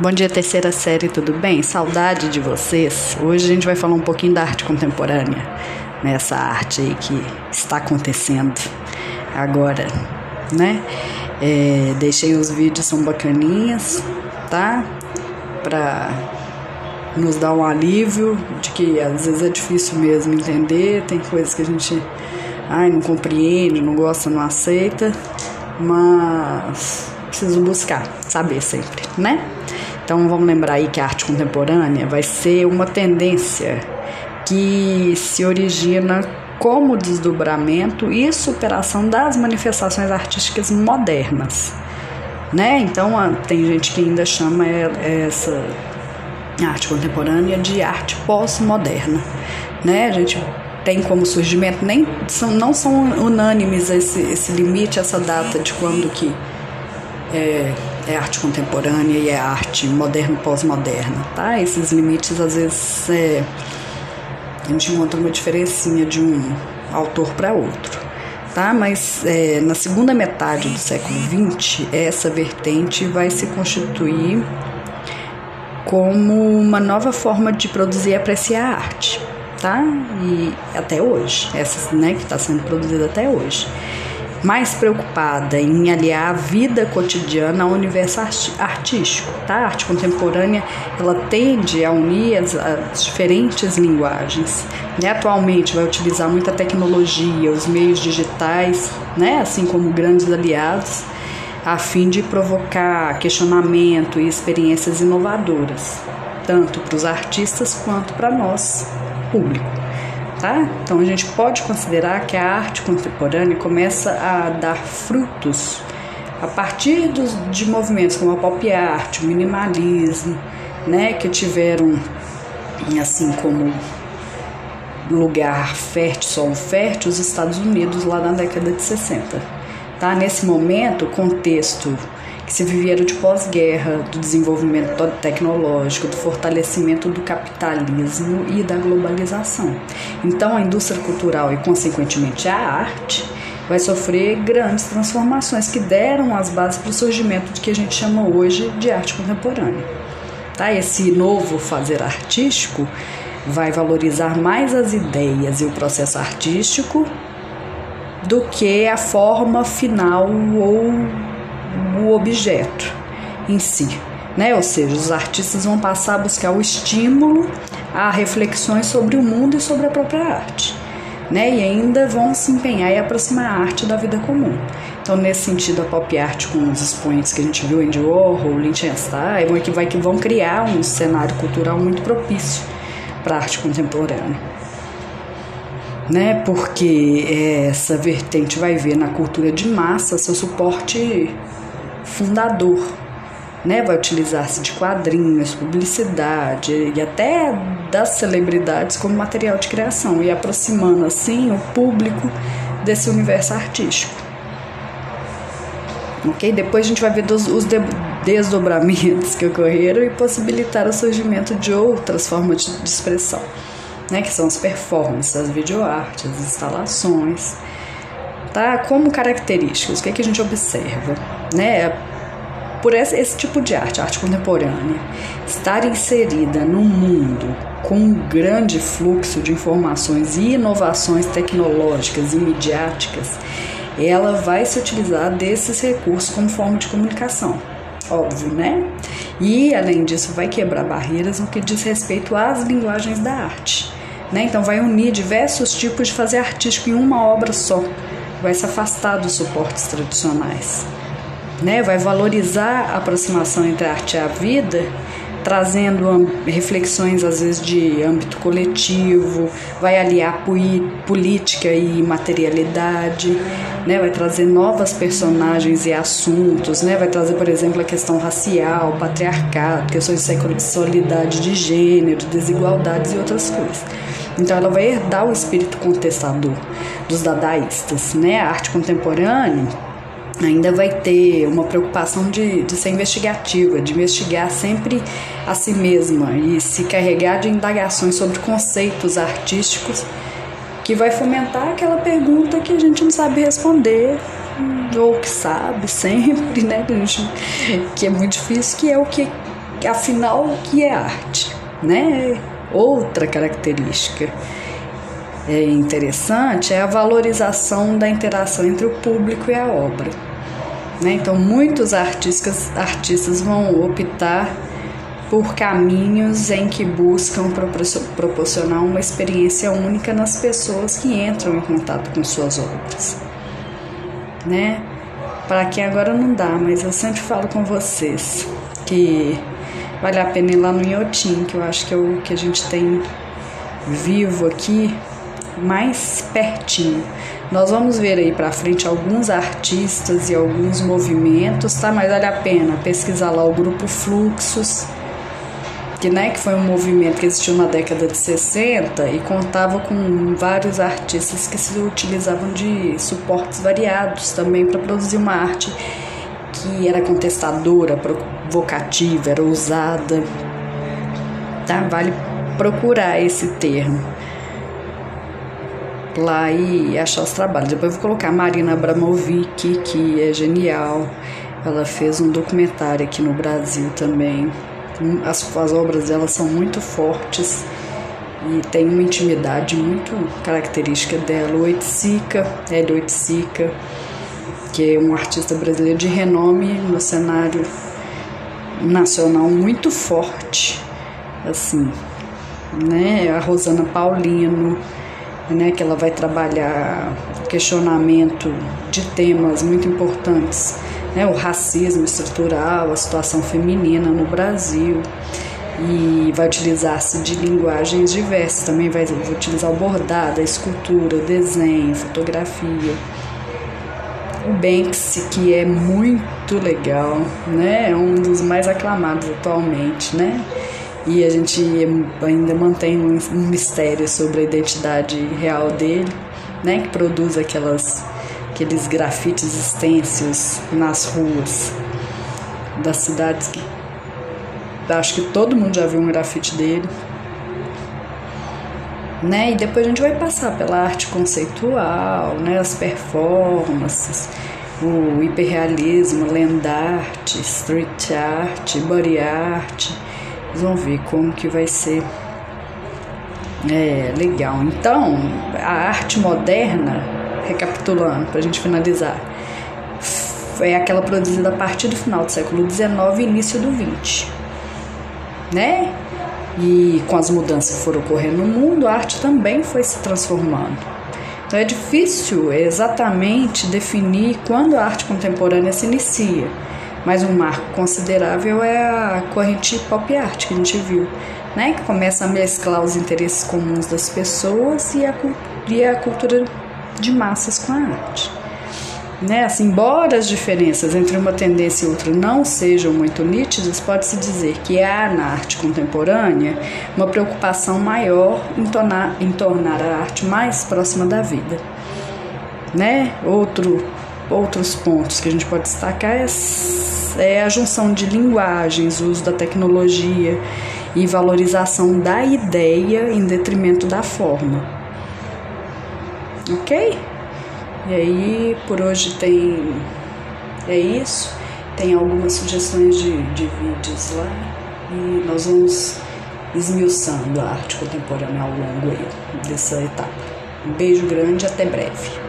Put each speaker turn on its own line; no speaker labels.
Bom dia, terceira série, tudo bem? Saudade de vocês. Hoje a gente vai falar um pouquinho da arte contemporânea, nessa arte aí que está acontecendo agora, né? É, deixei os vídeos, são bacaninhas, tá? Pra nos dar um alívio de que às vezes é difícil mesmo entender, tem coisas que a gente ai, não compreende, não gosta, não aceita, mas preciso buscar, saber sempre, né? Então vamos lembrar aí que a arte contemporânea vai ser uma tendência que se origina como desdobramento e superação das manifestações artísticas modernas, né? Então tem gente que ainda chama essa arte contemporânea de arte pós-moderna, né? A gente tem como surgimento nem são, não são unânimes esse, esse limite, essa data de quando que é, é arte contemporânea e é arte moderna pós-moderna, tá? Esses limites às vezes é, a gente encontra uma diferencinha de um autor para outro, tá? Mas é, na segunda metade do século XX essa vertente vai se constituir como uma nova forma de produzir e apreciar a arte, tá? E até hoje, essa né, que está sendo produzida até hoje mais preocupada em aliar a vida cotidiana ao universo artístico. Tá? A arte contemporânea ela tende a unir as, as diferentes linguagens. Né? Atualmente vai utilizar muita tecnologia, os meios digitais, né? assim como grandes aliados, a fim de provocar questionamento e experiências inovadoras, tanto para os artistas quanto para nós, público tá? Então a gente pode considerar que a arte contemporânea começa a dar frutos a partir dos, de movimentos como a pop art, o minimalismo, né, que tiveram assim como lugar fértil, solo fértil, os Estados Unidos lá na década de 60. Tá? Nesse momento, o contexto que se viveram de pós-guerra, do desenvolvimento tecnológico, do fortalecimento do capitalismo e da globalização. Então, a indústria cultural e, consequentemente, a arte vai sofrer grandes transformações que deram as bases para o surgimento do que a gente chama hoje de arte contemporânea. Tá? Esse novo fazer artístico vai valorizar mais as ideias e o processo artístico do que a forma final ou o objeto em si. Né? Ou seja, os artistas vão passar a buscar o estímulo a reflexões sobre o mundo e sobre a própria arte. Né? E ainda vão se empenhar e aproximar a arte da vida comum. Então, nesse sentido, a pop art com os expoentes que a gente viu, Andy Warhol, Liechtenstein, que, vai, que vão criar um cenário cultural muito propício para a arte contemporânea. Né? Porque essa vertente vai ver na cultura de massa seu suporte fundador. Né, vai utilizar-se de quadrinhos, publicidade e até das celebridades como material de criação e aproximando assim o público desse universo artístico. Ok? Depois a gente vai ver dos, os de, desdobramentos que ocorreram e possibilitar o surgimento de outras formas de, de expressão, né? que são as performances, as videoartes, as instalações. Tá? Como características, o que, é que a gente observa? Né? Por esse, tipo de arte, arte contemporânea, estar inserida num mundo com um grande fluxo de informações e inovações tecnológicas e midiáticas, ela vai se utilizar desses recursos como forma de comunicação. Óbvio, né? E além disso, vai quebrar barreiras no que diz respeito às linguagens da arte. Né? Então, vai unir diversos tipos de fazer artístico em uma obra só vai se afastar dos suportes tradicionais, né? Vai valorizar a aproximação entre a arte e a vida, trazendo reflexões às vezes de âmbito coletivo, vai aliar política e materialidade, né? Vai trazer novas personagens e assuntos, né? Vai trazer, por exemplo, a questão racial, patriarcado, questões de sexualidade de gênero, desigualdades e outras coisas. Então ela vai herdar o espírito contestador dos dadaístas, né? A arte contemporânea ainda vai ter uma preocupação de, de ser investigativa, de investigar sempre a si mesma e se carregar de indagações sobre conceitos artísticos que vai fomentar aquela pergunta que a gente não sabe responder ou que sabe sempre, né, que é muito difícil, que é o que afinal, o que é arte? Né? Outra característica é interessante é a valorização da interação entre o público e a obra. Né? Então, muitos artistas, artistas vão optar por caminhos em que buscam proporcionar uma experiência única nas pessoas que entram em contato com suas obras. Né? Para quem agora não dá, mas eu sempre falo com vocês que vale a pena ir lá no Inhotim, que eu acho que é o que a gente tem vivo aqui mais pertinho. Nós vamos ver aí para frente alguns artistas e alguns movimentos, tá? Mas vale a pena pesquisar lá o grupo Fluxos, que, né, que foi um movimento que existiu na década de 60 e contava com vários artistas que se utilizavam de suportes variados também para produzir uma arte que era contestadora, provocativa, era ousada. Tá? Vale procurar esse termo lá e achar os trabalhos. Depois vou colocar Marina Abramovic, que é genial. Ela fez um documentário aqui no Brasil também. As, as obras dela são muito fortes e tem uma intimidade muito característica dela. O Oiticica, Hélio Oiticica, que é um artista brasileiro de renome no cenário nacional muito forte, assim, né? A Rosana Paulino, né, que ela vai trabalhar questionamento de temas muito importantes, né, o racismo estrutural, a situação feminina no Brasil e vai utilizar-se de linguagens diversas, também vai utilizar o bordado, a escultura, desenho, fotografia. O Banksy, que é muito legal, né? É um dos mais aclamados atualmente, né? E a gente ainda mantém um, mistério sobre a identidade real dele, né, que produz aquelas aqueles grafites extensos nas ruas das cidades que acho que todo mundo já viu um grafite dele. Né? E depois a gente vai passar pela arte conceitual, né? as performances, o hiperrealismo, land art, street art, body art, vão ver como que vai ser é, legal. Então, a arte moderna, recapitulando, para a gente finalizar, é aquela produzida a partir do final do século XIX e início do XX. Né? E com as mudanças que foram ocorrendo no mundo, a arte também foi se transformando. Então é difícil exatamente definir quando a arte contemporânea se inicia mas um marco considerável é a corrente pop art que a gente viu, né? que começa a mesclar os interesses comuns das pessoas e a, e a cultura de massas com a arte. Né? Assim, embora as diferenças entre uma tendência e outra não sejam muito nítidas, pode-se dizer que há na arte contemporânea uma preocupação maior em tornar, em tornar a arte mais próxima da vida. Né? Outro outros pontos que a gente pode destacar é, é a junção de linguagens, o uso da tecnologia e valorização da ideia em detrimento da forma. Ok? E aí, por hoje tem. É isso. Tem algumas sugestões de, de vídeos lá e nós vamos esmiuçando a arte contemporânea ao longo aí dessa etapa. Um beijo grande, até breve.